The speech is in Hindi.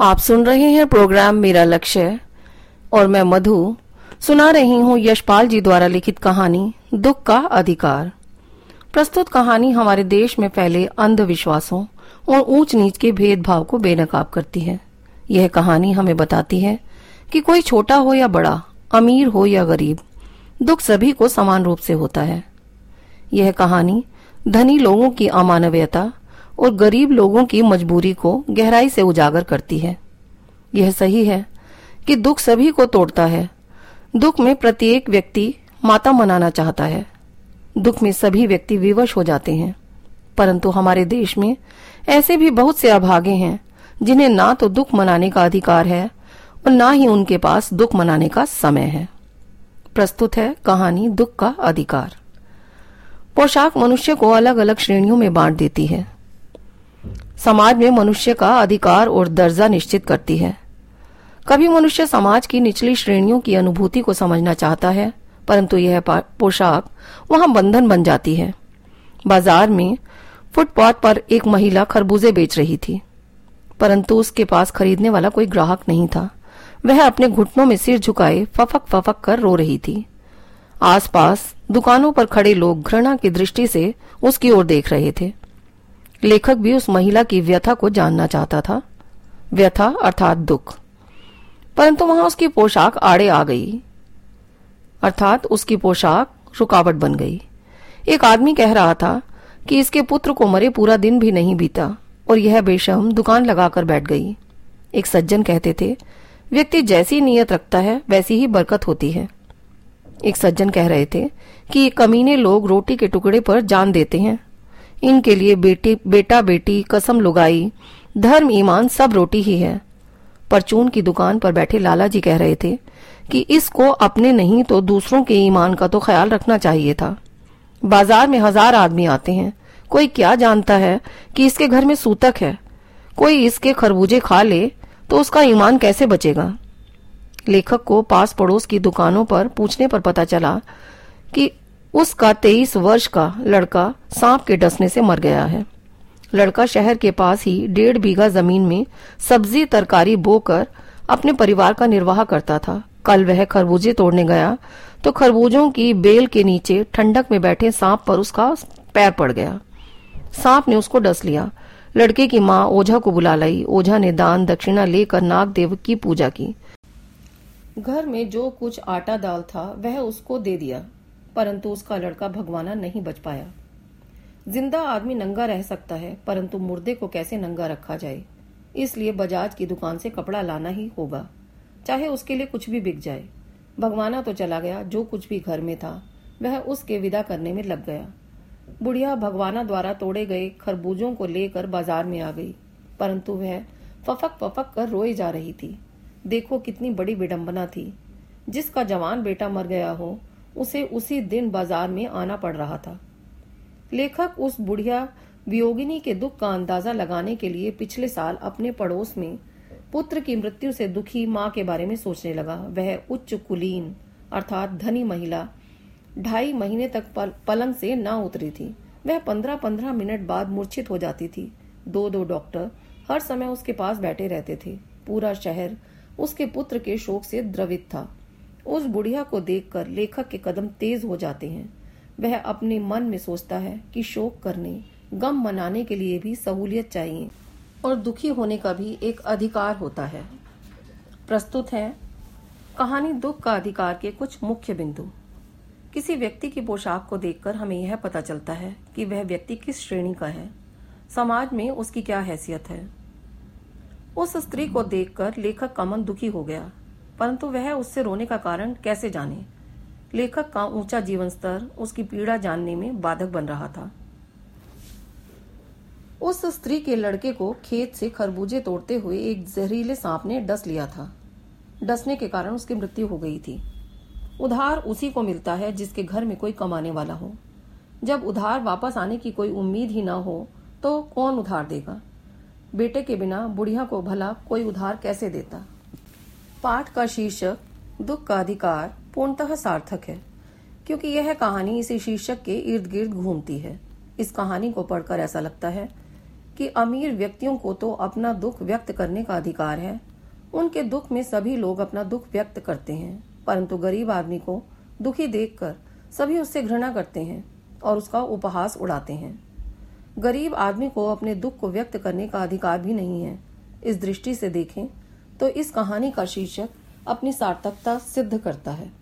आप सुन रहे हैं प्रोग्राम मेरा लक्ष्य और मैं मधु सुना रही हूँ यशपाल जी द्वारा लिखित कहानी, दुख का अधिकार। प्रस्तुत कहानी हमारे देश में फैले अंधविश्वासों और ऊंच नीच के भेदभाव को बेनकाब करती है। यह कहानी हमें बताती है कि कोई छोटा हो या बड़ा, अमीर हो या गरीब, दुख सभी को समान रूप से होता है। यह कहानी धनी लोगों की अमानवीयता और गरीब लोगों की मजबूरी को गहराई से उजागर करती है। यह सही है कि दुख सभी को तोड़ता है। दुख में प्रत्येक व्यक्ति माता मनाना चाहता है। दुख में सभी व्यक्ति विवश हो जाते हैं। परंतु हमारे देश में ऐसे भी बहुत से अभागे हैं जिन्हें ना तो दुख मनाने का अधिकार है और ना ही उनके पास दुख मनाने का समय है। प्रस्तुत है कहानी दुख का अधिकार। पोशाक मनुष्य को अलग अलग श्रेणियों में बांट देती है। समाज में मनुष्य का अधिकार और दर्जा निश्चित करती है। कभी मनुष्य समाज की निचली श्रेणियों की अनुभूति को समझना चाहता है, परंतु यह पोशाक वहाँ बंधन बन जाती है। बाज़ार में फुटपाथ पर एक महिला खरबूजे बेच रही थी, परंतु उसके पास खरीदने वाला कोई ग्राहक नहीं था। वह अपने घुटनों में सिर झुकाए फफक फफक कर रो रही थी। आसपास दुकानों पर खड़े लोग घृणा की दृष्टि से उसकी ओर देख रहे थे। लेखक भी उस महिला की व्यथा को जानना चाहता था। व्यथा अर्थात दुख। परंतु वहाँ उसकी पोशाक आड़े आ गई। अर्थात उसकी पोशाक रुकावट बन गई। एक आदमी कह रहा था कि इसके पुत्र को मरे पूरा दिन भी नहीं बीता और यह बेशम दुकान लगाकर बैठ गई। एक सज्जन कहते थे, व्यक्ति जैसी नीयत रखता है, वैसी ही बरकत होती है। एक सज्जन कह रहे थे कि कमीने लोग रोटी के टुकड़े पर जान देते हैं। इनके लिए बेटी, बेटा बेटी कसम लुगाई। धर्म, ईमान सब रोटी ही है। परचून की दुकान पर बैठे लाला जी कह रहे थे कि इसको अपने नहीं तो दूसरों के ईमान का तो ख्याल रखना चाहिए था। बाज़ार में हज़ार आदमी आते हैं। कोई क्या जानता है कि इसके घर में सूतक है? कोई इसके खरबूजे खा ले तो उसका ईमान कैसे बचेगा? लेखक को पास पड़ोस की दुकानों पर पूछने पर पता चला कि उसका तेईस वर्ष का लड़का सांप के डसने से मर गया है। लड़का शहर के पास ही डेढ़ बीघा ज़मीन में सब्ज़ी तरकारी बोकर अपने परिवार का निर्वाह करता था। कल वह खरबूजे तोड़ने गया तो खरबूजों की बेल के नीचे ठंडक में बैठे सांप पर उसका पैर पड़ गया। सांप ने उसको डस लिया। लड़के की माँ ओझा को बुला लाई। ओझा ने दान दक्षिणा लेकर नाग देव की पूजा की। घर में जो कुछ आटा दाल था, वह उसको दे दिया। परंतु उसका लड़का भगवाना नहीं बच पाया। ज़िंदा आदमी नंगा रह सकता है, परंतु मुर्दे को कैसे नंगा रखा जाए? इसलिए बजाज की दुकान से कपड़ा लाना ही होगा। चाहे उसके लिए कुछ भी बिक जाए। भगवाना तो चला गया, जो कुछ भी घर में था, वह उसके विदा करने में लग गया। बुढ़िया भगवाना द्वारा तोड़े गए खरबूजों को लेकर बाज़ार में आ गई, परंतु वह फफक फफक कर रोए जा रही थी। देखो कितनी बड़ी विडंबना थी। जिसका जवान बेटा मर गया हो उसे उसी दिन बाज़ार में आना पड़ रहा था। लेखक उस बुढ़िया वियोगिनी के दुख का अंदाज़ा लगाने के लिए पिछले साल अपने पड़ोस में पुत्र की मृत्यु से दुखी माँ के बारे में सोचने लगा। वह उच्च कुलीन अर्थात धनी महिला ढाई महीने तक पल, पलंग से न उतरी थी। वह पंद्रह पंद्रह मिनट बाद मूर्छित हो जाती थी। दो दो डॉक्टर हर समय उसके पास बैठे रहते थे। पूरा शहर उसके पुत्र के शोक से द्रवित था। उस बुढ़िया को देखकर लेखक के कदम तेज हो जाते हैं। वह अपने मन में सोचता है कि शोक करने, गम मनाने के लिए भी सहूलियत चाहिए और दुखी होने का भी एक अधिकार होता है। प्रस्तुत है, कहानी दुख का अधिकार के कुछ मुख्य बिंदु। किसी व्यक्ति की पोशाक को देखकर हमें यह पता चलता है कि वह व्यक्ति किस श्रेणी का है। समाज में उसकी क्या हैसियत है? उस स्त्री को देखकर लेखक का मन दुखी हो गया। परंतु वह उससे रोने का कारण कैसे जाने? लेखक का ऊँचा जीवन स्तर, उसकी पीड़ा जानने में बाधक बन रहा था। उस स्त्री के लड़के को खेत से खरबूजे तोड़ते हुए एक जहरीले सांप ने डस लिया था। डसने के कारण उसकी मृत्यु हो गई थी। उधार उसी को मिलता है जिसके घर में कोई कमाने वाला हो। जब उधार वापस आने की कोई उम्मीद ही ना हो तो कौन उधार देगा? बेटे के बिना बुढ़िया को भला कोई उधार कैसे देता? पाठ का शीर्षक, दुख का अधिकार पूर्णतः सार्थक है, क्योंकि यह कहानी इसी शीर्षक के इर्द गिर्द घूमती है। इस कहानी को पढ़कर ऐसा लगता है कि अमीर व्यक्तियों को तो अपना दुख व्यक्त करने का अधिकार है। उनके दुख में सभी लोग अपना दुख व्यक्त करते हैं, परंतु गरीब आदमी को दुखी देखकर सभी उससे घृणा करते हैं और उसका उपहास उड़ाते हैं। गरीब आदमी को अपने दुख को व्यक्त करने का अधिकार भी नहीं है। इस दृष्टि से देखें तो इस कहानी का शीर्षक अपनी सार्थकता सिद्ध करता है।